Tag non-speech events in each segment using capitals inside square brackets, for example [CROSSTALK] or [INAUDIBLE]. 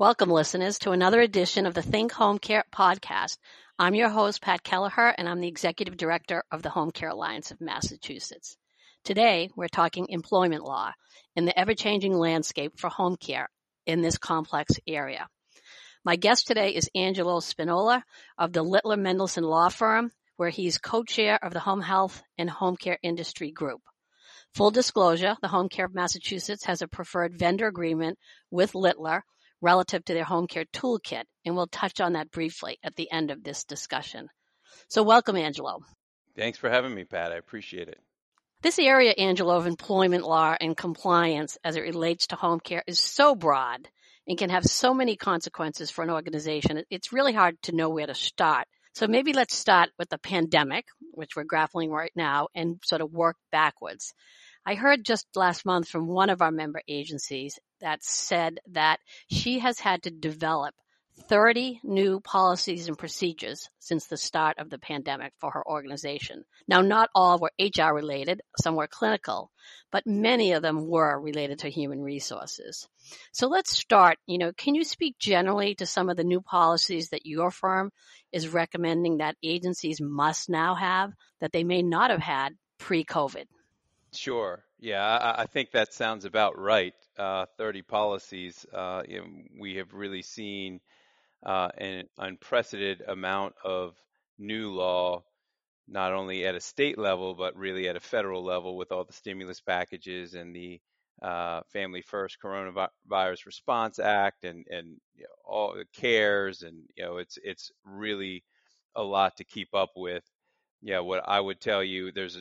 Welcome, listeners, to another edition of the Think Home Care podcast. I'm your host, Pat Kelleher, and I'm the Executive Director of the Home Care Alliance of Massachusetts. Today, we're talking employment law in the ever changing landscape for home care in this complex area. My guest today is Angelo Spinola of the Littler Mendelson Law Firm, where he's co chair of the Home Health and Home Care Industry Group. Full disclosure, the Home Care of Massachusetts has a preferred vendor agreement with Littler relative to their home care toolkit, and we'll touch on that briefly at the end of this discussion. So welcome, Angelo. Thanks for having me, Pat. I appreciate it. This area, Angelo, of employment law and compliance as it relates to home care is so broad and can have so many consequences for an organization. It's really hard to know where to start. So maybe let's start with the pandemic, which we're grappling right now, and sort of work backwards. I heard just last month from one of our member agencies that said that she has had to develop 30 new policies and procedures since the start of the pandemic for her organization. Now, not all were HR related, some were clinical, but many of them were related to human resources. So let's start. You know, can you speak generally to some of the new policies that your firm is recommending that agencies must now have that they may not have had pre COVID? Sure. Yeah, I, I think that sounds about right. Uh, 30 policies. Uh, you know, we have really seen uh, an unprecedented amount of new law, not only at a state level, but really at a federal level with all the stimulus packages and the uh, Family First Coronavirus Response Act and and you know, all the CARES and you know it's it's really a lot to keep up with. Yeah, what I would tell you, there's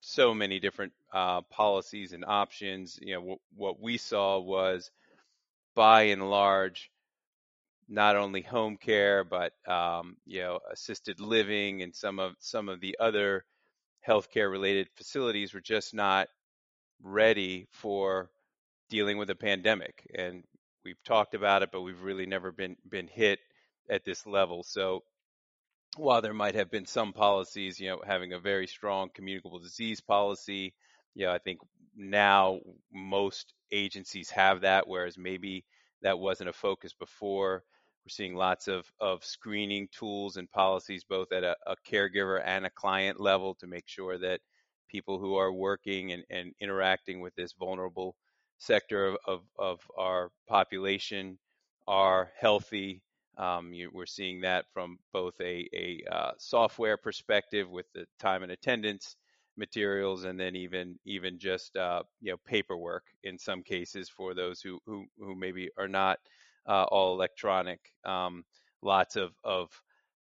so many different uh, policies and options. You know, w- what we saw was, by and large, not only home care but um, you know assisted living and some of some of the other healthcare related facilities were just not ready for dealing with a pandemic. And we've talked about it, but we've really never been been hit at this level. So while there might have been some policies, you know, having a very strong communicable disease policy, you know, I think now most agencies have that, whereas maybe that wasn't a focus before. We're seeing lots of, of screening tools and policies, both at a, a caregiver and a client level, to make sure that people who are working and, and interacting with this vulnerable sector of, of, of our population are healthy um, you, we're seeing that from both a, a uh, software perspective with the time and attendance materials, and then even even just uh, you know paperwork in some cases for those who who, who maybe are not uh, all electronic. Um, lots of of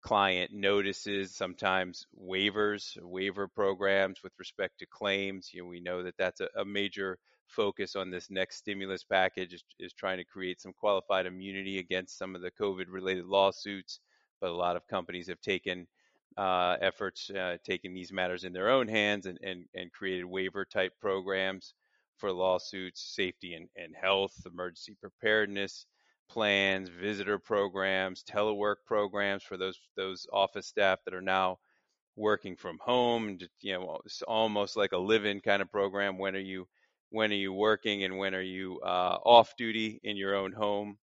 client notices, sometimes waivers, waiver programs with respect to claims. You know, we know that that's a, a major focus on this next stimulus package is, is trying to create some qualified immunity against some of the COVID related lawsuits. But a lot of companies have taken uh, efforts, uh, taking these matters in their own hands and, and, and created waiver type programs for lawsuits, safety and, and health, emergency preparedness plans, visitor programs, telework programs for those those office staff that are now working from home. You know, it's almost like a live-in kind of program. When are you when are you working and when are you uh, off duty in your own home.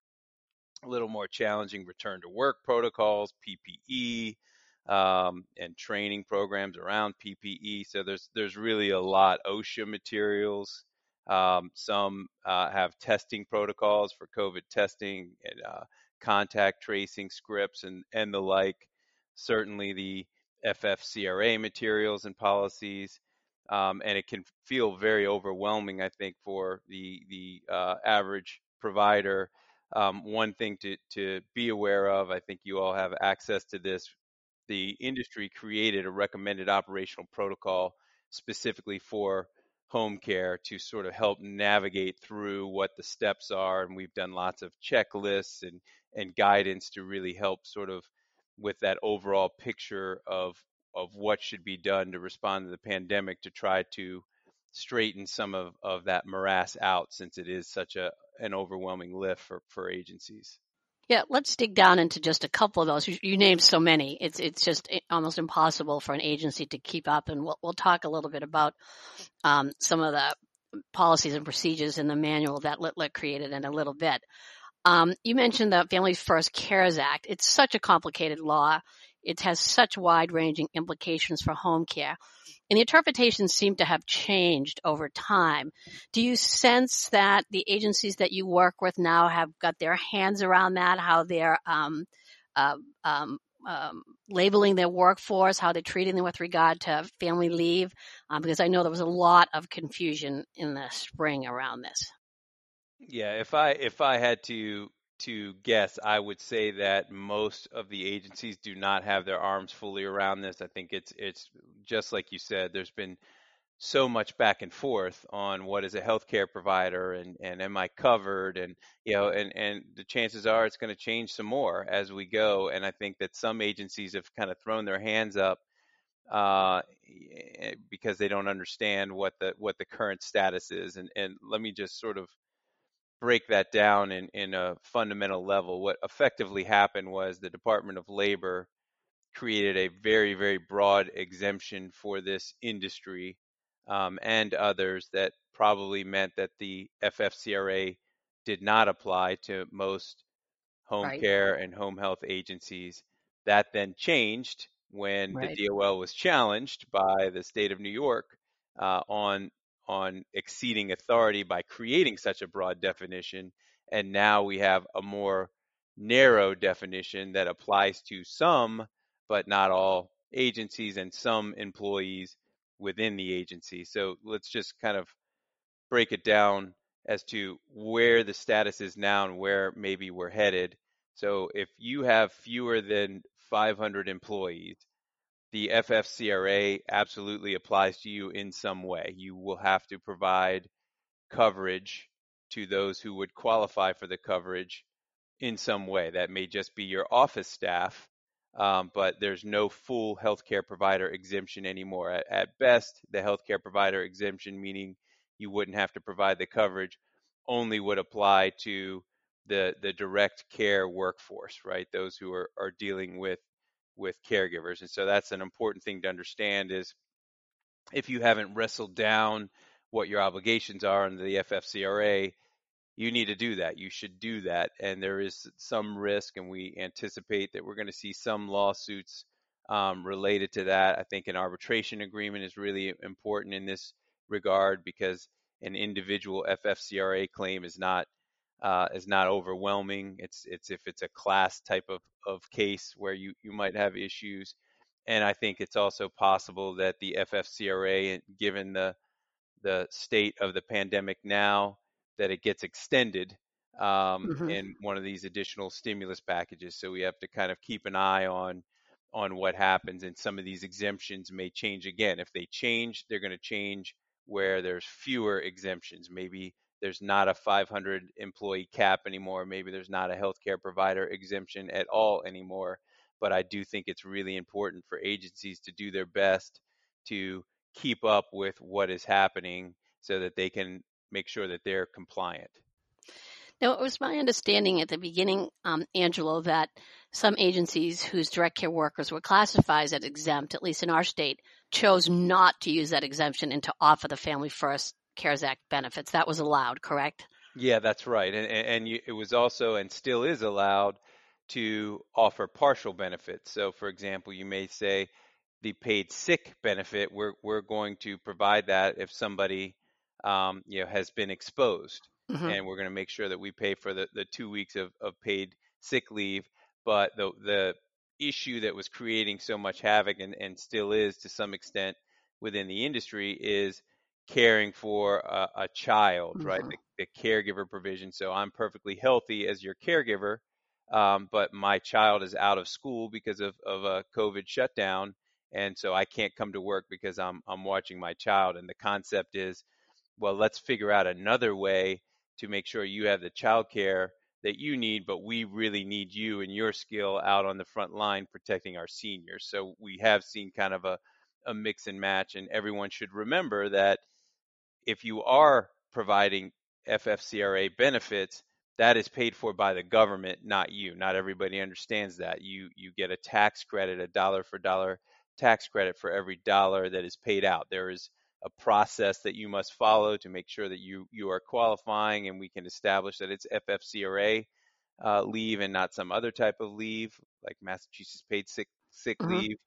A little more challenging return to work protocols, PPE, um, and training programs around PPE. So there's there's really a lot. OSHA materials. Um, some uh, have testing protocols for COVID testing and uh, contact tracing scripts and and the like. Certainly the FFCRA materials and policies um, and it can feel very overwhelming. I think for the the uh, average provider. Um, one thing to to be aware of, I think you all have access to this. The industry created a recommended operational protocol specifically for home care to sort of help navigate through what the steps are, and we've done lots of checklists and and guidance to really help sort of with that overall picture of of what should be done to respond to the pandemic to try to straighten some of, of that morass out since it is such a an overwhelming lift for, for agencies. Yeah, let's dig down into just a couple of those. You, named so many. It's it's just almost impossible for an agency to keep up. And we'll, we'll talk a little bit about um, some of the policies and procedures in the manual that Littler created in a little bit. Um, you mentioned the Families First CARES Act. It's such a complicated law. It has such wide ranging implications for home care. And the interpretations seem to have changed over time. Do you sense that the agencies that you work with now have got their hands around that, how they're um, uh, um, um, labeling their workforce, how they're treating them with regard to family leave? Um, because I know there was a lot of confusion in the spring around this. Yeah, if I if I had to to guess, I would say that most of the agencies do not have their arms fully around this. I think it's it's just like you said. There's been so much back and forth on what is a healthcare provider and and am I covered and you know and and the chances are it's going to change some more as we go. And I think that some agencies have kind of thrown their hands up uh, because they don't understand what the what the current status is. And and let me just sort of break that down in, in a fundamental level, what effectively happened was the Department of Labor created a very, very broad exemption for this industry um, and others that probably meant that the FFCRA did not apply to most home right. care and home health agencies. That then changed when right. the DOL was challenged by the state of New York uh, on on exceeding authority by creating such a broad definition. And now we have a more narrow definition that applies to some, but not all agencies and some employees within the agency. So let's just kind of break it down as to where the status is now and where maybe we're headed. So if you have fewer than 500 employees, the FFCRA absolutely applies to you in some way. You will have to provide coverage to those who would qualify for the coverage in some way. That may just be your office staff, um, but there's no full healthcare provider exemption anymore. At, at best, the healthcare provider exemption, meaning you wouldn't have to provide the coverage, only would apply to the the direct care workforce, right? Those who are, are dealing with with caregivers. And so that's an important thing to understand is if you haven't wrestled down what your obligations are under the FFCRA, you need to do that. You should do that. And there is some risk, and we anticipate that we're going to see some lawsuits um, related to that. I think an arbitration agreement is really important in this regard because an individual FFCRA claim is not uh, is not overwhelming. It's it's if it's a class type of, of case where you, you might have issues. And I think it's also possible that the FFCRA, given the the state of the pandemic now, that it gets extended um, mm-hmm. in one of these additional stimulus packages. So we have to kind of keep an eye on on what happens, and some of these exemptions may change again. If they change, they're going to change where there's fewer exemptions. Maybe there's not a 500 employee cap anymore. Maybe there's not a healthcare provider exemption at all anymore. But I do think it's really important for agencies to do their best to keep up with what is happening so that they can make sure that they're compliant. Now, it was my understanding at the beginning, um, Angelo, that some agencies whose direct care workers were classified as exempt, at least in our state, chose not to use that exemption and to offer the Family First CARES Act benefits. That was allowed, correct? Yeah, that's right. And, and you, it was also and still is allowed to offer partial benefits. So, for example, you may say the paid sick benefit, we're, we're going to provide that if somebody um, you know, has been exposed. Mm-hmm. And we're going to make sure that we pay for the, the two weeks of, of paid sick leave. But the, the issue that was creating so much havoc and, and still is to some extent within the industry is caring for a, a child, mm-hmm. right? The, the, caregiver provision. So I'm perfectly healthy as your caregiver, um, but my child is out of school because of, of a COVID shutdown, and so I can't come to work because I'm I'm watching my child. And the concept is, well, let's figure out another way to make sure you have the child care that you need, but we really need you and your skill out on the front line protecting our seniors. So we have seen kind of a a mix and match, and everyone should remember that if you are providing FFCRA benefits, that is paid for by the government, not you. Not everybody understands that. You you get a tax credit, a dollar for dollar tax credit for every dollar that is paid out. There is a process that you must follow to make sure that you you are qualifying and we can establish that it's FFCRA uh, leave and not some other type of leave, like Massachusetts paid sick sick mm-hmm. leave.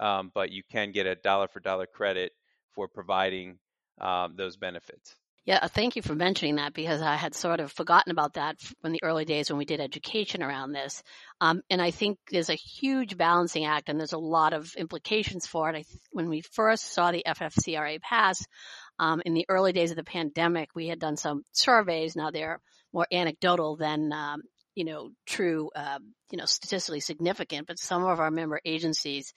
Um, but you can get a dollar for dollar credit for providing um, those benefits. Yeah, uh, thank you for mentioning that because I had sort of forgotten about that in the early days when we did education around this. Um, and I think there's a huge balancing act and there's a lot of implications for it. I, when we first saw the FFCRA pass um, in the early days of the pandemic, we had done some surveys. Now they're more anecdotal than um, you know, true, uh, you know, statistically significant, but some of our member agencies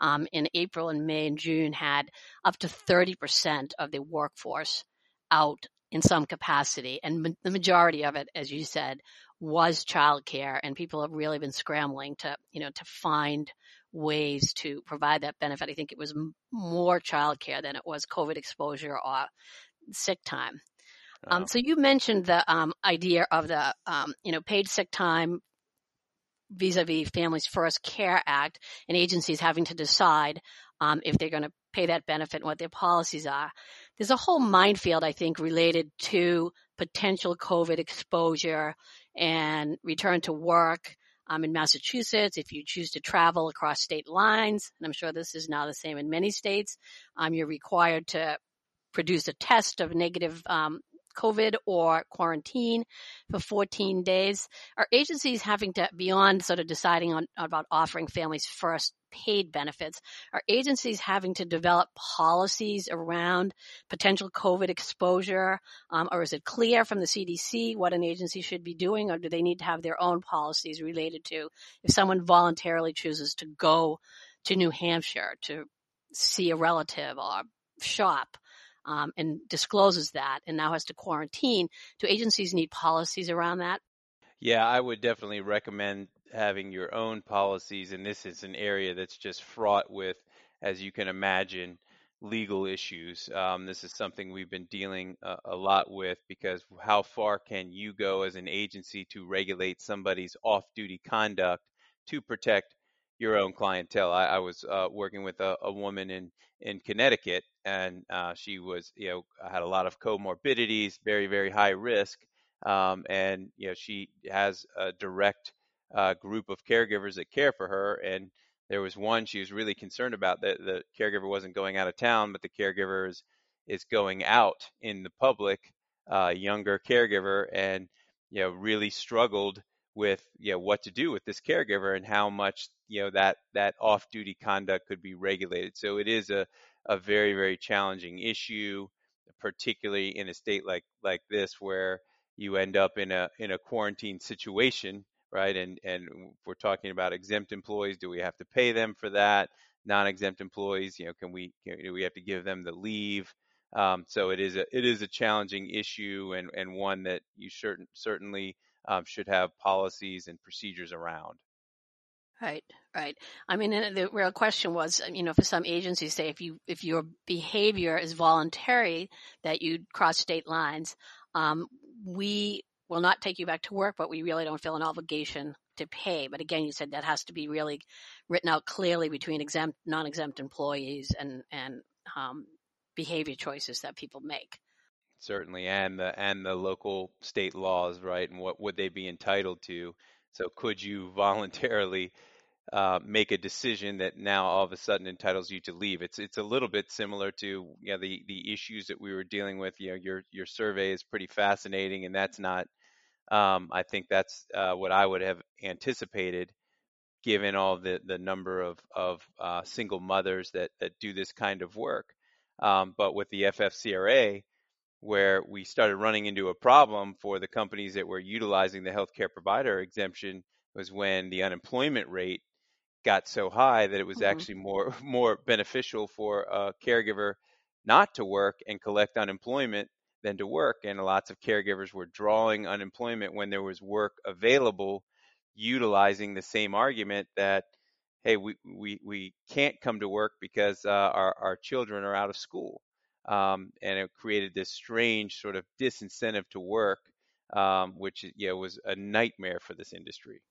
um, in April and May and June had up to 30% of the workforce out in some capacity. And ma- the majority of it, as you said, was childcare. And people have really been scrambling to, you know, to find ways to provide that benefit. I think it was m- more childcare than it was COVID exposure or sick time. Um, so you mentioned the um, idea of the um, you know paid sick time vis-a-vis Families First Care Act and agencies having to decide um, if they're going to pay that benefit and what their policies are. There's a whole minefield, I think, related to potential COVID exposure and return to work. Um, in Massachusetts, if you choose to travel across state lines, and I'm sure this is now the same in many states, um, you're required to produce a test of negative um, COVID or quarantine for 14 days. Are agencies having to, beyond sort of deciding on about offering families first paid benefits, are agencies having to develop policies around potential COVID exposure? Um, or is it clear from the CDC what an agency should be doing, or do they need to have their own policies related to if someone voluntarily chooses to go to New Hampshire to see a relative or shop? Um, and discloses that and now has to quarantine. Do agencies need policies around that? Yeah, I would definitely recommend having your own policies. And this is an area that's just fraught with, as you can imagine, legal issues. Um, this is something we've been dealing a, a, lot with because how far can you go as an agency to regulate somebody's off duty conduct to protect your own clientele. I, I was uh, working with a, a, woman in in Connecticut, and uh, she was, you know, had a lot of comorbidities, very very high risk, um, and you know she has a direct uh, group of caregivers that care for her, and there was one she was really concerned about that the caregiver wasn't going out of town, but the caregiver is is going out in the public, uh, younger caregiver, and you know really struggled with you know what to do with this caregiver and how much you know that that off duty conduct could be regulated. So it is a a very very challenging issue particularly in a state like like this where you end up in a in a quarantine situation right? And and we're talking about exempt employees. Do we have to pay them for that? Non-exempt employees you know can we can, do we have to give them the leave? Um, so it is a it is a challenging issue and and one that you certain certainly um, should have policies and procedures around. Right, right. I mean, the real question was, you know, for some agencies, say if you if your behavior is voluntary, that you cross state lines, um, we will not take you back to work, but we really don't feel an obligation to pay. But again, you said that has to be really written out clearly between exempt, non-exempt employees and and um, behavior choices that people make certainly, and the and the local state laws, right? And what would they be entitled to? So, could you voluntarily uh, make a decision that now all of a sudden entitles you to leave? It's it's a little bit similar to you know, the the issues that we were dealing with. You know, your your survey is pretty fascinating, and that's not. Um, I think that's uh, what I would have anticipated, given all the the number of of uh, single mothers that that do this kind of work. Um, but with the FFCRA, where we started running into a problem for the companies that were utilizing the healthcare provider exemption was when the unemployment rate got so high that it was mm-hmm. actually more [LAUGHS] more beneficial for a caregiver not to work and collect unemployment than to work and lots of caregivers were drawing unemployment when there was work available utilizing the same argument that hey we we, we can't come to work because uh, our our children are out of school um, and it created this strange sort of disincentive to work, um, which was a nightmare for this industry.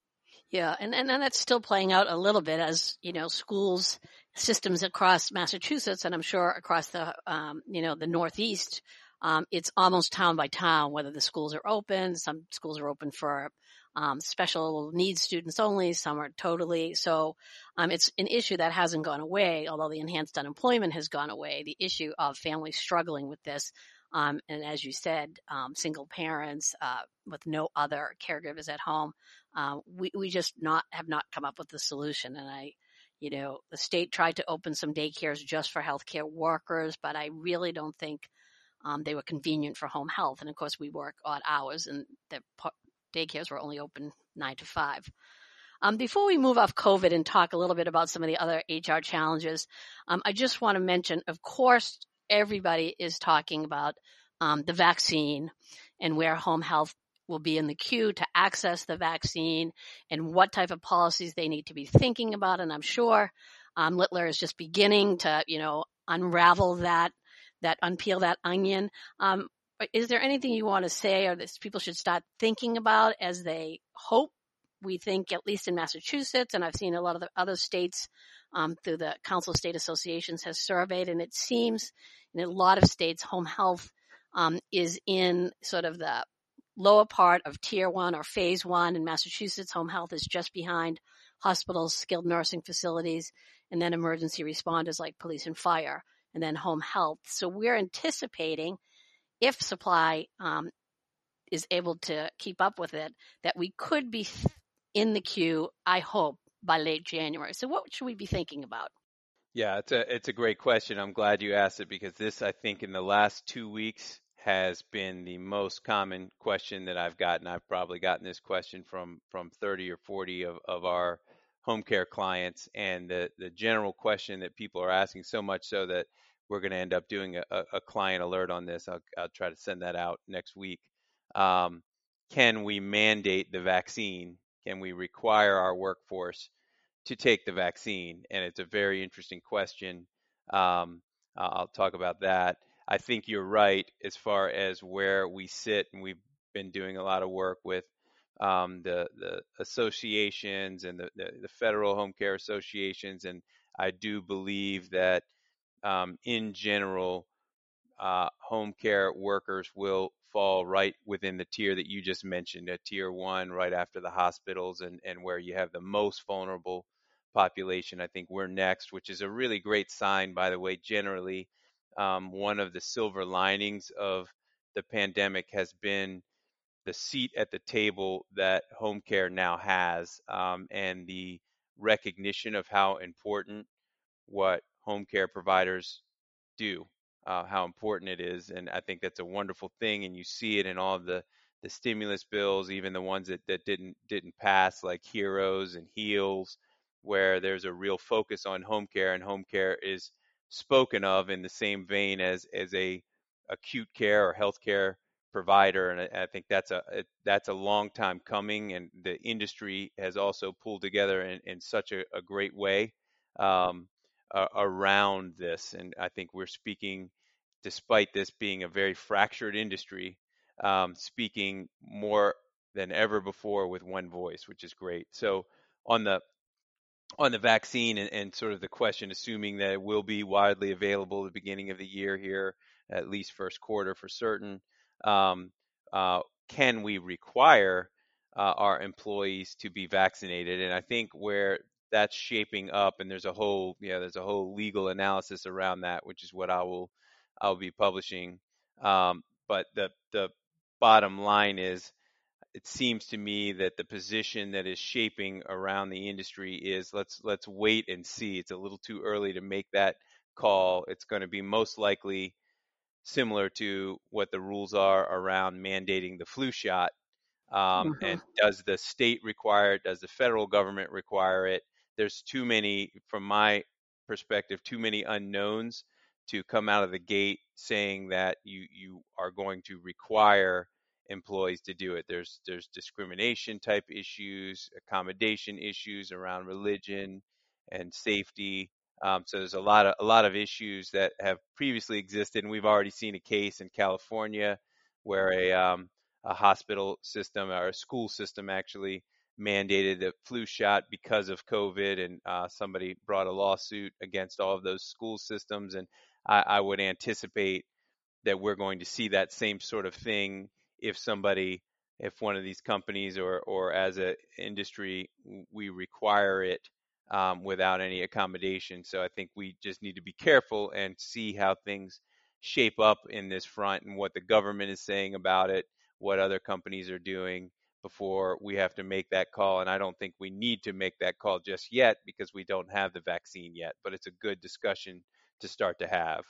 Yeah, and, and and that's still playing out a little bit as you know schools systems across Massachusetts and I'm sure across the um, you know the Northeast. Um, it's almost town by town whether the schools are open. Some schools are open for um, special needs students only, some are totally. So um, it's an issue that hasn't gone away, although the enhanced unemployment has gone away. The issue of families struggling with this, um, and as you said, um, single parents uh, with no other caregivers at home, uh, we we just not have not come up with the solution. And I, you know, the state tried to open some daycares just for healthcare workers, but I really don't think. Um, they were convenient for home health. And of course, we work odd hours, and the daycares were only open nine to five. Um, before we move off COVID and talk a little bit about some of the other HR challenges, um, I just want to mention, of course, everybody is talking about um, the vaccine and where home health will be in the queue to access the vaccine and what type of policies they need to be thinking about. And I'm sure um, Littler is just beginning to, you know, unravel that, that unpeel that onion. Um, is there anything you want to say or that people should start thinking about as they hope? We think, at least in Massachusetts, and I've seen a lot of the other states um, through the Council of State Associations has surveyed, and it seems in a lot of states, home health um, is in sort of the lower part of tier one or phase one. In Massachusetts, home health is just behind hospitals, skilled nursing facilities, and then emergency responders like police and fire, and then home health. So we're anticipating if supply um, is able to keep up with it, that we could be in the queue, I hope, by late January. So what should we be thinking about? Yeah, it's a it's a great question. I'm glad you asked it because this I think in the last 2 weeks has been the most common question that I've gotten. I've probably gotten this question from from 30 or 40 of, of our home care clients and the the general question that people are asking so much so that we're going to end up doing a, a, client alert on this. I'll, I'll, try to send that out next week. Um, can we mandate the vaccine? Can we require our workforce to take the vaccine? And it's a very interesting question. Um, I'll talk about that. I think you're right as far as where we sit, and we've been doing a lot of work with um, the the associations and the, the, the federal home care associations, and I do believe that um, in general, uh, home care workers will fall right within the tier that you just mentioned, a tier one, right after the hospitals, and, and where you have the most vulnerable population. I think we're next, which is a really great sign, by the way. Generally, um, one of the silver linings of the pandemic has been the seat at the table that home care now has um, and the recognition of how important what home care providers do, uh, how important it is, and I think that's a wonderful thing. And you see it in all of the the stimulus bills, even the ones that, that didn't didn't pass, like Heroes and Heals, where there's a real focus on home care, and home care is spoken of in the same vein as as a acute care or healthcare provider, and I, I think that's a that's a long time coming, and the industry has also pulled together in, in such a, a great way. Um, uh, around this. And I think we're speaking, despite this being a very fractured industry, um, speaking more than ever before with one voice, which is great. So on the on the vaccine and, and, sort of the question, assuming that it will be widely available at the beginning of the year here, at least first quarter for certain, um, uh, can we require uh, our employees to be vaccinated? And I think where that's shaping up and there's a whole yeah there's a whole legal analysis around that which is what i will i'll be publishing. Um, but the the bottom line is it seems to me that the position that is shaping around the industry is let's let's wait and see. It's a little too early to make that call. It's going to be most likely similar to what the rules are around mandating the flu shot. Um, mm-hmm. and does the state require it? Does the federal government require it there's too many, from my perspective, too many unknowns to come out of the gate saying that you you are going to require employees to do it. There's there's discrimination type issues, accommodation issues around religion and safety. Um, so there's a lot of a lot of issues that have previously existed, and we've already seen a case in California where a um, a hospital system or a school system actually mandated a flu shot because of COVID, and uh, somebody brought a lawsuit against all of those school systems. And I, I, would anticipate that we're going to see that same sort of thing if somebody if one of these companies or or as an industry we require it um, without any accommodation. So I think we just need to be careful and see how things shape up in this front and what the government is saying about it, what other companies are doing before we have to make that call. And I don't think we need to make that call just yet because we don't have the vaccine yet. But it's a good discussion to start to have.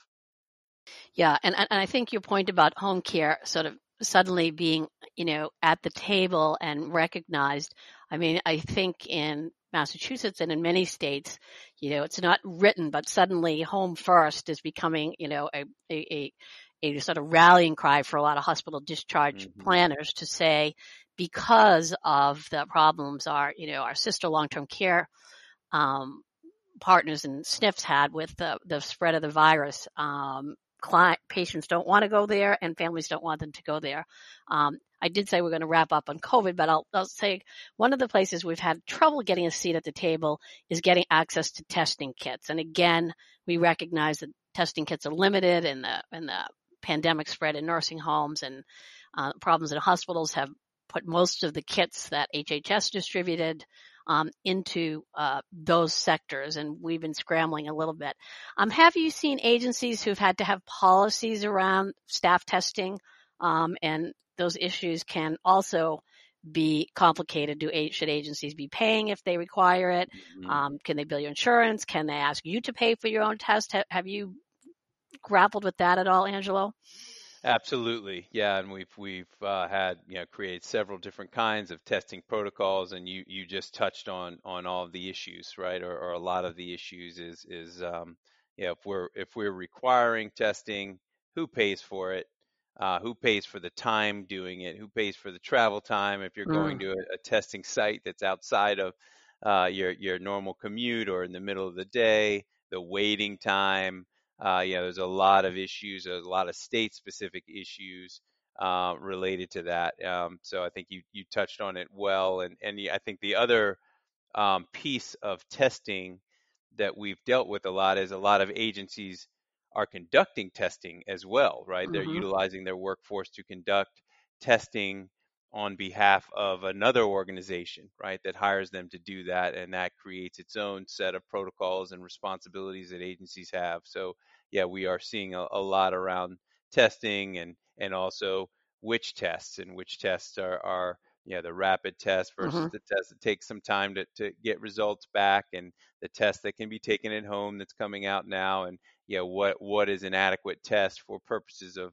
Yeah, and, and I think your point about home care sort of suddenly being, you know, at the table and recognized. I mean, I think in Massachusetts and in many states, you know, it's not written, but suddenly home first is becoming, you know, a, a, a, a sort of rallying cry for a lot of hospital discharge mm-hmm. planners to say, because of the problems our, you know, our sister long-term care, um, partners and SNFs had with the, the spread of the virus, um, client, patients don't want to go there and families don't want them to go there. Um, I did say we're going to wrap up on COVID, but I'll, I'll, say one of the places we've had trouble getting a seat at the table is getting access to testing kits. And again, we recognize that testing kits are limited and the, and the pandemic spread in nursing homes and uh, problems in hospitals have put most of the kits that HHS distributed um, into uh, those sectors, and we've been scrambling a little bit. Um, have you seen agencies who've had to have policies around staff testing, um, and those issues can also be complicated. Do should agencies be paying if they require it? Mm-hmm. Um, can they bill your insurance? Can they ask you to pay for your own test? Have, have you grappled with that at all, Angelo? Absolutely, yeah, and we've we've uh, had you know created several different kinds of testing protocols, and you you just touched on on all of the issues, right, or, or a lot of the issues is is um, you know if we're if we're requiring testing, who pays for it, uh, who pays for the time doing it, who pays for the travel time if you're mm. going to a, a, testing site that's outside of uh, your your normal commute or in the middle of the day, the waiting time. Uh, you know, there's a lot of issues, a lot of state-specific issues uh, related to that. Um, so I think you you touched on it well, and and I think the other um, piece of testing that we've dealt with a lot is a lot of agencies are conducting testing as well, right? Mm-hmm. They're utilizing their workforce to conduct testing on behalf of another organization, right, that hires them to do that. And that creates its own set of protocols and responsibilities that agencies have. So, yeah, we are seeing a, a lot around testing and, and also which tests and which tests are, are yeah, the rapid test versus mm-hmm. the test that takes some time to, to get results back and the test that can be taken at home that's coming out now and yeah, what what is an adequate test for purposes of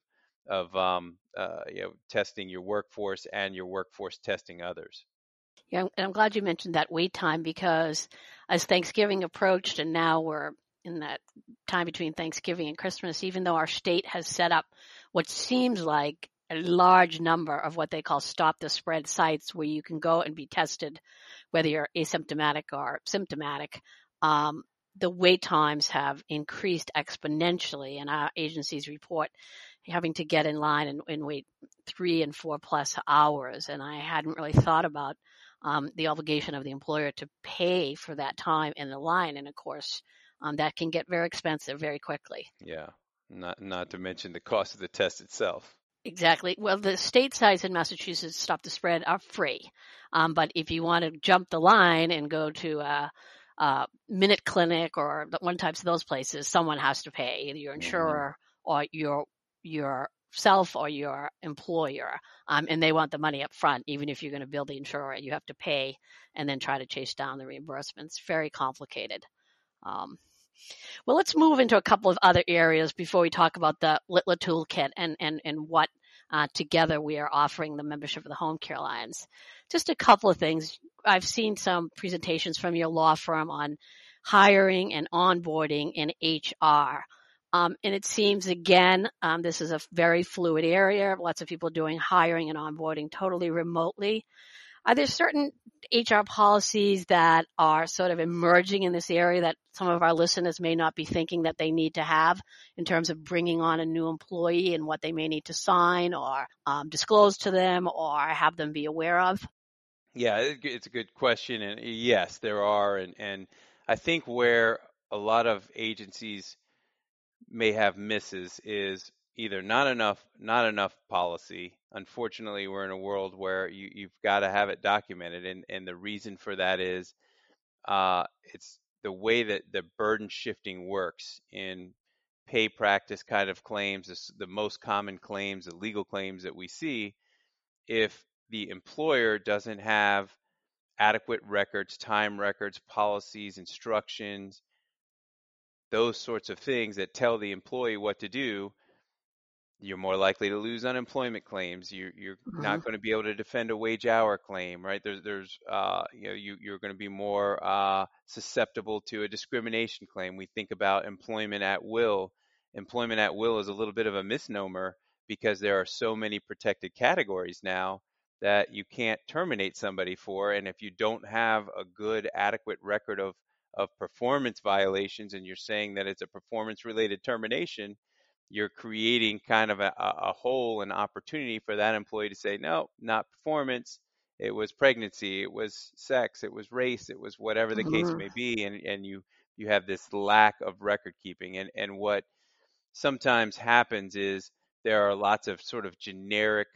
of um, uh, you know testing your workforce and your workforce testing others. Yeah, and I'm glad you mentioned that wait time because as Thanksgiving approached and now we're in that time between Thanksgiving and Christmas, even though our state has set up what seems like a large number of what they call stop the spread sites where you can go and be tested, whether you're asymptomatic or symptomatic. Um, the wait times have increased exponentially and our agencies report having to get in line and, and wait three and four plus hours. And I hadn't really thought about um, the obligation of the employer to pay for that time in the line. And of course, um, that can get very expensive very quickly. Yeah, not not to mention the cost of the test itself. Exactly. Well, the state sites in Massachusetts Stop the Spread are free, um, but if you want to jump the line and go to uh, uh, Minute Clinic or one types of those places, someone has to pay, either your mm-hmm. insurer mm-hmm. or your yourself or your employer, um, and they want the money up front. Even if you're going to bill the insurer, you have to pay and then try to chase down the reimbursements. Very complicated. Um, well, let's move into a couple of other areas before we talk about the Littler Toolkit and and and what uh, together we are offering the membership of the Home Care Alliance. Just a couple of things. I've seen some presentations from your law firm on hiring and onboarding in HR. Um, and it seems again, um, this is a very fluid area. Lots of people doing hiring and onboarding totally remotely. Are there certain HR policies that are sort of emerging in this area that some of our listeners may not be thinking that they need to have in terms of bringing on a new employee and what they may need to sign or um, disclose to them or have them be aware of? Yeah, it's a good question, and yes, there are, and and I think where a lot of agencies may have misses is either not enough not enough policy. Unfortunately, we're in a world where you, you've got to have it documented, and and the reason for that is uh, it's the way that the burden shifting works in pay practice kind of claims, the most common claims, the legal claims that we see, if the employer doesn't have adequate records, time records, policies, instructions, those sorts of things that tell the employee what to do, you're more likely to lose unemployment claims. You, you're mm-hmm. not going to be able to defend a wage hour claim, right? There's, there's, uh, you know, you, you're going to be more uh, susceptible to a discrimination claim. We think about employment at will. Employment at will is a little bit of a misnomer because there are so many protected categories now that you can't terminate somebody for. And if you don't have a good, adequate record of of performance violations, and you're saying that it's a performance related termination you're creating kind of a, a hole, an opportunity for that employee to say, no, not performance. It was pregnancy, it was sex, it was race, it was whatever the mm-hmm. case may be, and and you you have this lack of record keeping, and and what sometimes happens is there are lots of sort of generic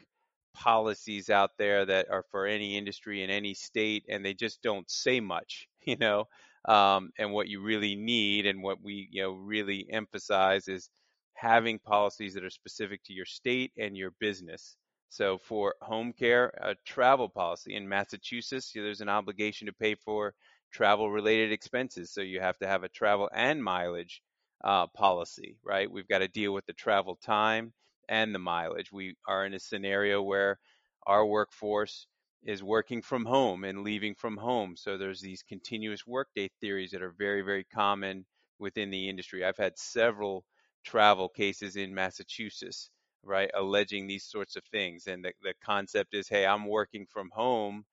policies out there that are for any industry in any state, and they just don't say much, [LAUGHS] you know. Um, and what you really need, and what we you know really emphasize is having policies that are specific to your state and your business. So for home care, a travel policy in Massachusetts, there's an obligation to pay for travel related expenses. So you have to have a travel and mileage uh, policy, right? We've got to deal with the travel time and the mileage. We are in a scenario where our workforce is working from home and leaving from home. So there's these continuous workday theories that are very, very common within the industry. I've had several travel cases in Massachusetts, right, alleging these sorts of things. And the, the concept is, hey, I'm working from home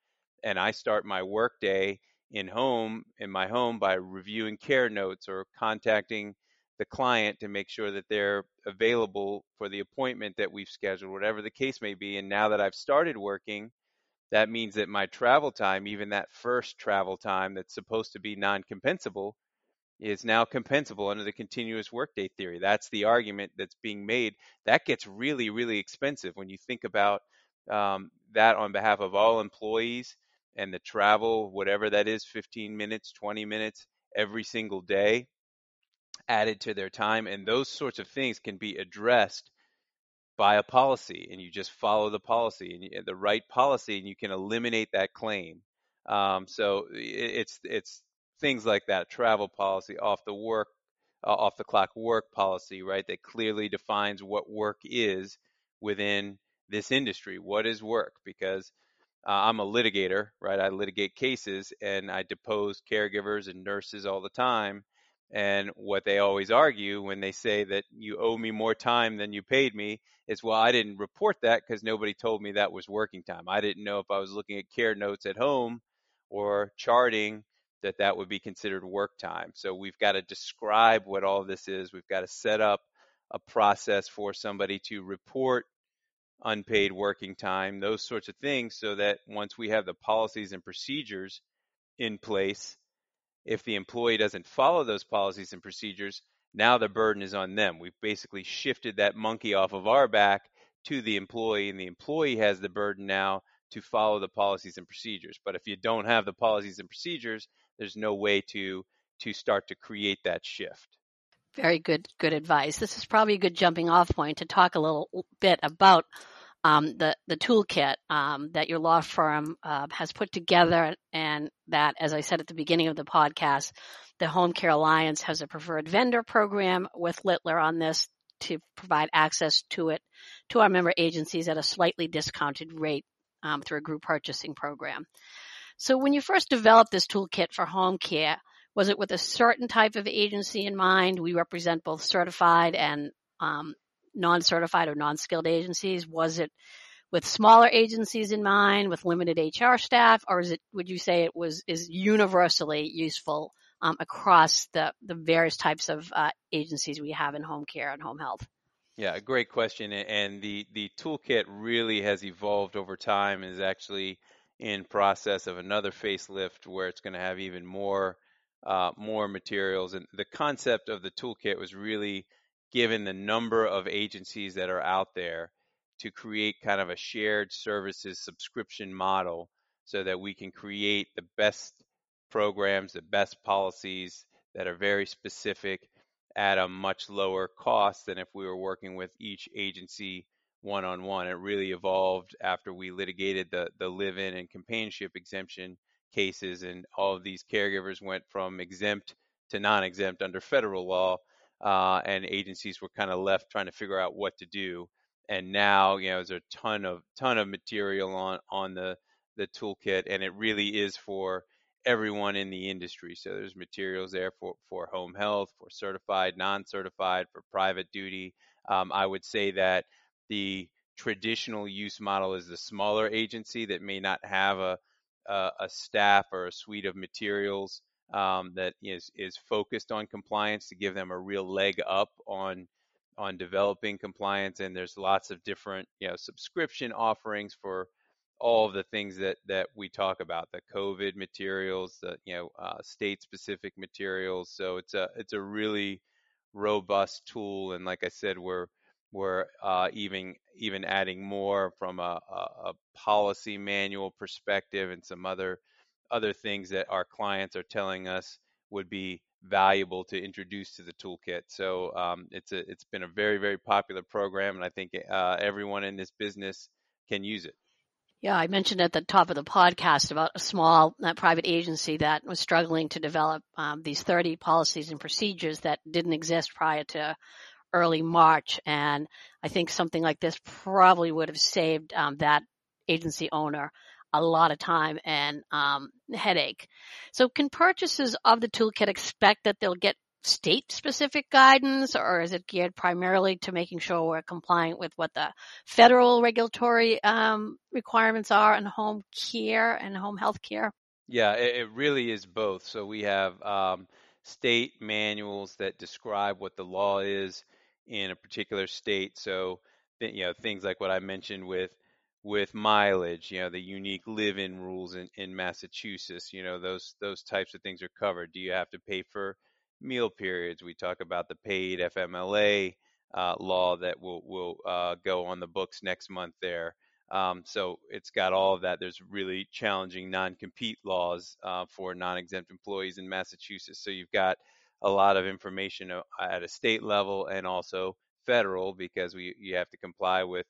and I start my workday in home in my home by reviewing care notes or contacting the client to make sure that they're available for the appointment that we've scheduled, whatever the case may be. And now that I've started working, that means that my travel time, even that first travel time that's supposed to be non compensable, is now compensable under the continuous workday theory. That's the argument that's being made. That gets really, really expensive when you think about um, that on behalf of all employees and the travel, whatever that is 15 minutes, 20 minutes every single day added to their time. And those sorts of things can be addressed by a policy and you just follow the policy and the right policy and you can eliminate that claim. Um, so it's it's things like that travel policy off the work uh, off the clock work policy right that clearly defines what work is within this industry. What is work? Because uh, i'm a litigator right? I litigate cases and i depose caregivers and nurses all the time and what they always argue when they say that you owe me more time than you paid me is well i didn't report that because nobody told me that was working time i didn't know if i was looking at care notes at home or charting that that would be considered work time. So we've got to describe what all this is. We've got to set up a process for somebody to report unpaid working time, those sorts of things, so that once we have the policies and procedures in place, if the employee doesn't follow those policies and procedures, now the burden is on them. We've basically shifted that monkey off of our back to the employee, and the employee has the burden now to follow the policies and procedures. But if you don't have the policies and procedures, there's no way to to start to create that shift. Very good, good advice. This is probably a good jumping off point to talk a little bit about um, the the toolkit um, that your law firm uh, has put together, and that, as I said at the beginning of the podcast, the Home Care Alliance has a preferred vendor program with Littler on this to provide access to it to our member agencies at a slightly discounted rate um, through a group purchasing program. So when you first developed this toolkit for home care, was it with a certain type of agency in mind? We represent both certified and um, non-certified or non-skilled agencies. Was it with smaller agencies in mind, with limited HR staff, or is it? Would you say it was is universally useful um, across the the various types of uh, agencies we have in home care and home health? Yeah, great question. And the the toolkit really has evolved over time is actually in process of another facelift where it's going to have even more uh, more materials. And the concept of the toolkit was really given the number of agencies that are out there, to create kind of a shared services subscription model so that we can create the best programs, the best policies that are very specific at a much lower cost than if we were working with each agency one on one. It really evolved after we litigated the, the live in and companionship exemption cases, and all of these caregivers went from exempt to non exempt under federal law, uh, and agencies were kind of left trying to figure out what to do. And now, you know, there's a ton of ton of material on on the the toolkit, and it really is for everyone in the industry. So there's materials there for, for home health, for certified, non-certified, for private duty. Um, I would say that the traditional use model is the smaller agency that may not have a, a, a staff or a suite of materials um, that is is focused on compliance to give them a real leg up on on developing compliance. And there's lots of different you know subscription offerings for all of the things that that we talk about the covid materials the you know uh, state specific materials so it's a it's a really robust tool and like i said we're we're uh, even even adding more from a, a, a, policy manual perspective and some other other things that our clients are telling us would be valuable to introduce to the toolkit. So um, it's a it's been a very very popular program, and I think uh, everyone in this business can use it. Yeah, I mentioned at the top of the podcast about a small uh, private agency that was struggling to develop um, these 30 policies and procedures that didn't exist prior to early March. And I think something like this probably would have saved um, that agency owner a lot of time and um, headache. So can purchasers of the toolkit expect that they'll get state specific guidance or is it geared primarily to making sure we're compliant with what the federal regulatory um, requirements are in home care and home health care? Yeah, it, it really is both. So we have um, state manuals that describe what the law is in a particular state. So, you know, things like what I mentioned with with mileage, you know, the unique live-in rules in, Massachusetts, you know, those those types of things are covered. Do you have to pay for meal periods. We talk about the paid FMLA uh, law that will will uh, go on the books next month there. Um, so it's got all of that. There's really challenging non-compete laws uh, for non-exempt employees in Massachusetts. So you've got a lot of information uh, at a state level and also federal because we you have to comply with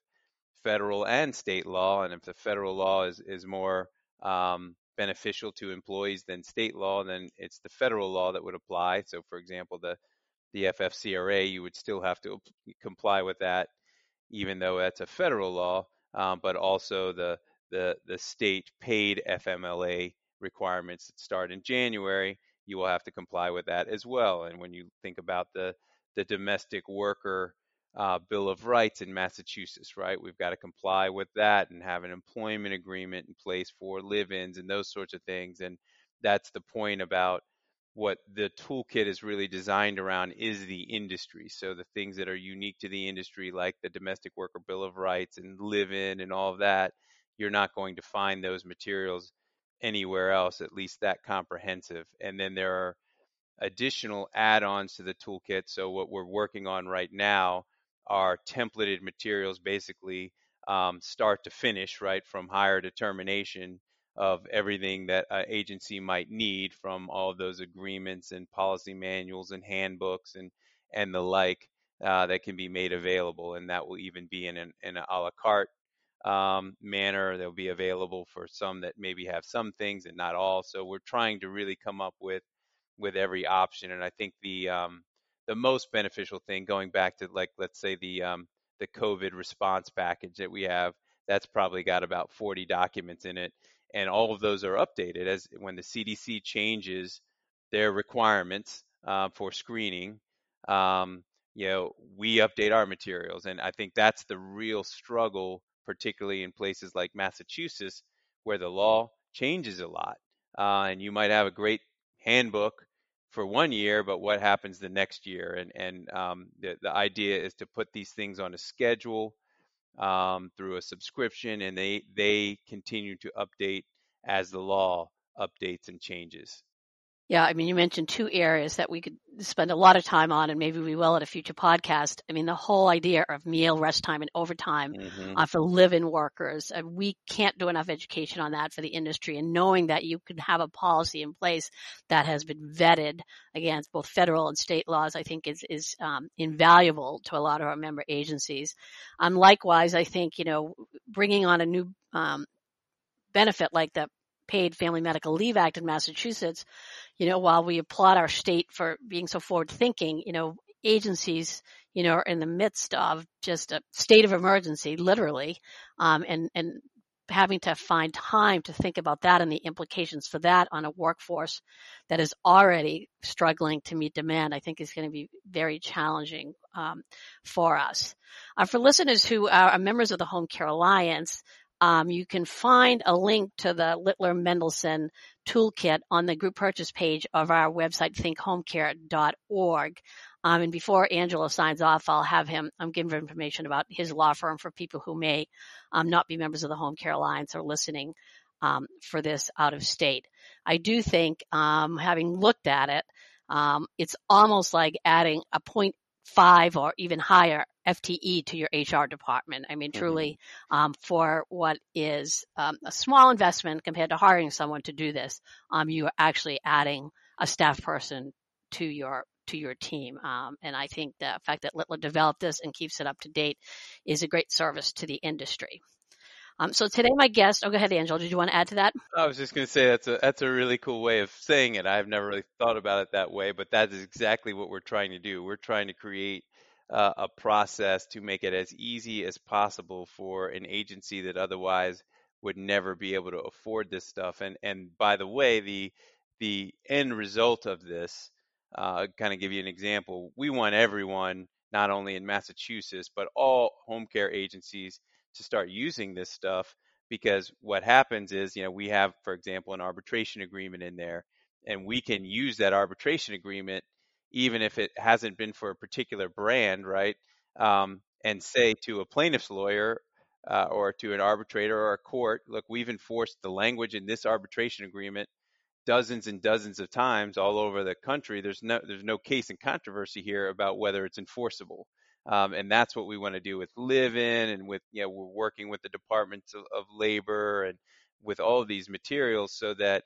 federal and state law. And if the federal law is is more um, beneficial to employees than state law, then it's the federal law that would apply. So, for example, the the FFCRA, you would still have to comply with that, even though that's a federal law. Um, but also the the the state paid FMLA requirements that start in January, you will have to comply with that as well. And when you think about the the domestic worker uh, Bill of Rights in Massachusetts, right? We've got to comply with that and have an employment agreement in place for live ins and those sorts of things. And that's the point about what the toolkit is really designed around is the industry. So the things that are unique to the industry, like the Domestic Worker Bill of Rights and live in and all of that, you're not going to find those materials anywhere else, at least that comprehensive. And then there are additional add ons to the toolkit. So what we're working on right now are templated materials basically um, start to finish, right, from higher determination of everything that an agency might need from all those agreements and policy manuals and handbooks and and the like uh, that can be made available, and that will even be in an, in an a la carte um, manner. They'll be available for some that maybe have some things and not all. So we're trying to really come up with with every option, and I think the um, the most beneficial thing going back to like let's say the um, the COVID response package that we have that's probably got about 40 documents in it and all of those are updated as when the CDC changes their requirements uh, for screening um, you know we update our materials and I think that's the real struggle particularly in places like Massachusetts where the law changes a lot uh, and you might have a great handbook for one year, but what happens the next year? And and um, the the idea is to put these things on a schedule um, through a subscription, and they they continue to update as the law updates and changes. Yeah, I mean, you mentioned two areas that we could spend a lot of time on, and maybe we will at a future podcast. I mean, the whole idea of meal, rest time, and overtime hmm uh, for live-in workers. Uh, we can't do enough education on that for the industry, and knowing that you can have a policy in place that has been vetted against both federal and state laws, I think is is um, invaluable to a lot of our member agencies. Um, likewise, I think you know bringing on a new um, benefit like the Paid Family Medical Leave Act in Massachusetts, you know, while we applaud our state for being so forward thinking, you know, agencies, you know, are in the midst of just a state of emergency, literally, um, and, and having to find time to think about that and the implications for that on a workforce that is already struggling to meet demand, I think is going to be very challenging um, for us. Uh, for listeners who are members of the Home Care Alliance, um, you can find a link to the Littler Mendelson toolkit on the group purchase page of our website, thinkhomecare.org. Um, and before Angelo signs off, I'll have him give information about his law firm for people who may um, not be members of the Home Care Alliance or listening um, for this out of state. I do think, um, having looked at it, um, it's almost like adding a point five or even higher FTE to your HR department. I mean, truly, um, for what is um, a small investment compared to hiring someone to do this, um, you are actually adding a staff person to your to your team. Um, and I think the fact that Littler developed this and keeps it up to date is a great service to the industry. Um, so today, my guest. Oh, go ahead, Angelo. Did you want to add to that? I was just going to say that's a that's a really cool way of saying it. I've never really thought about it that way, but that is exactly what we're trying to do. We're trying to create uh, a process to make it as easy as possible for an agency that otherwise would never be able to afford this stuff. And and by the way, the the end result of this, uh, kind of give you an example. We want everyone, not only in Massachusetts but all home care agencies to start using this stuff because what happens is, you know, we have, for example, an arbitration agreement in there, and we can use that arbitration agreement even if it hasn't been for a particular brand, right? Um, and say to a plaintiff's lawyer uh, or to an arbitrator or a court, look, we've enforced the language in this arbitration agreement dozens and dozens of times all over the country. There's no there's no case in controversy here about whether it's enforceable. Um, and that's what we want to do with live-in and with you know we're working with the departments of, of labor and with all of these materials so that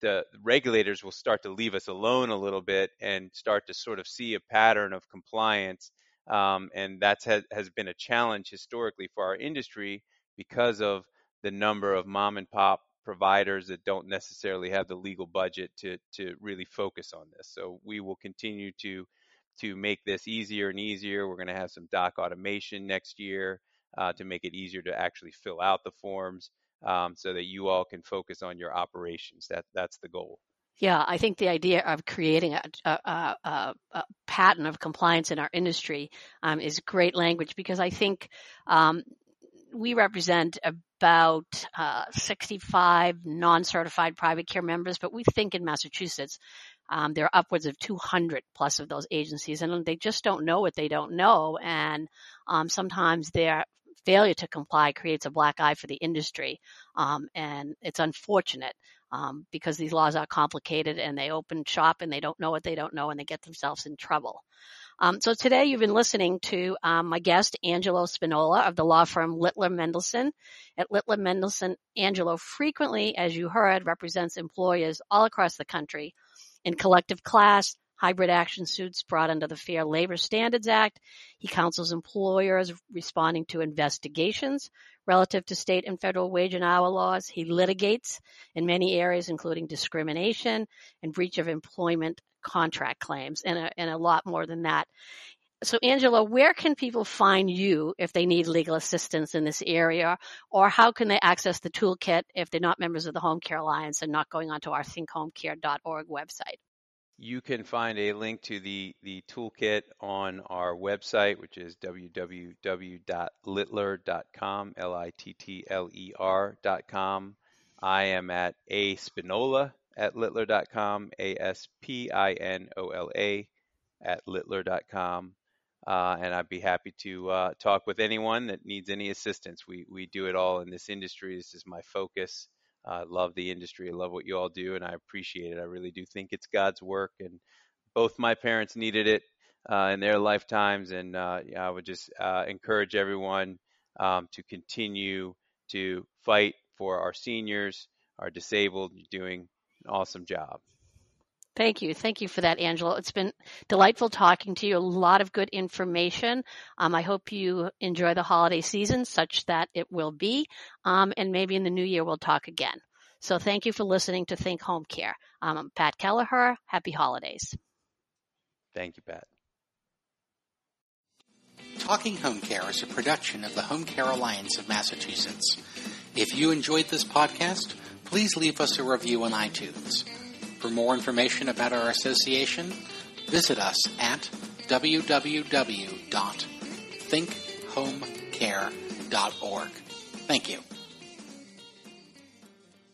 the regulators will start to leave us alone a little bit and start to sort of see a pattern of compliance. Um, and that has, has been a challenge historically for our industry because of the number of mom and pop providers that don't necessarily have the legal budget to to really focus on this. So we will continue to to make this easier and easier. We're going to have some doc automation next year uh, to make it easier to actually fill out the forms um, so that you all can focus on your operations. That that's the goal. Yeah, I think the idea of creating a, a, a, a pattern of compliance in our industry um, is great language because I think um, we represent about uh, 65 non-certified private care members, but we think in Massachusetts um, there are upwards of 200 plus of those agencies, and they just don't know what they don't know, and um, sometimes they're failure to comply creates a black eye for the industry. Um, and it's unfortunate um, because these laws are complicated and they open shop and they don't know what they don't know and they get themselves in trouble. Um, so today you've been listening to um, my guest, Angelo Spinola of the law firm Littler Mendelson. At Littler Mendelson, Angelo frequently, as you heard, represents employers all across the country in collective class, hybrid action suits brought under the Fair Labor Standards Act. He counsels employers responding to investigations relative to state and federal wage and hour laws. He litigates in many areas, including discrimination and breach of employment contract claims, and a, and a lot more than that. So, Angelo, where can people find you if they need legal assistance in this area? Or how can they access the toolkit if they're not members of the Home Care Alliance and not going onto our thinkhomecare.org website? You can find a link to the, the toolkit on our website, which is www.littler.com, L-I-T-T-L-E-R.com. I am at a spinola at littler.com, A-S-P-I-N-O-L-A at littler.com. Uh, and I'd be happy to uh, talk with anyone that needs any assistance. We, we do it all in this industry. This is my focus. I love the industry. I love what you all do, and I appreciate it. I really do think it's God's work, and both my parents needed it uh, in their lifetimes, and uh, I would just uh, encourage everyone um, to continue to fight for our seniors, our disabled. You're doing an awesome job. Thank you. Thank you for that, Angelo. It's been delightful talking to you. A lot of good information. Um, I hope you enjoy the holiday season such that it will be. Um, and maybe in the new year we'll talk again. So thank you for listening to Think Home Care. Um, I'm Pat Kelleher. Happy holidays. Thank you, Pat. Talking Home Care is a production of the Home Care Alliance of Massachusetts. If you enjoyed this podcast, please leave us a review on iTunes. For more information about our association, visit us at www.thinkhomecare.org. Thank you.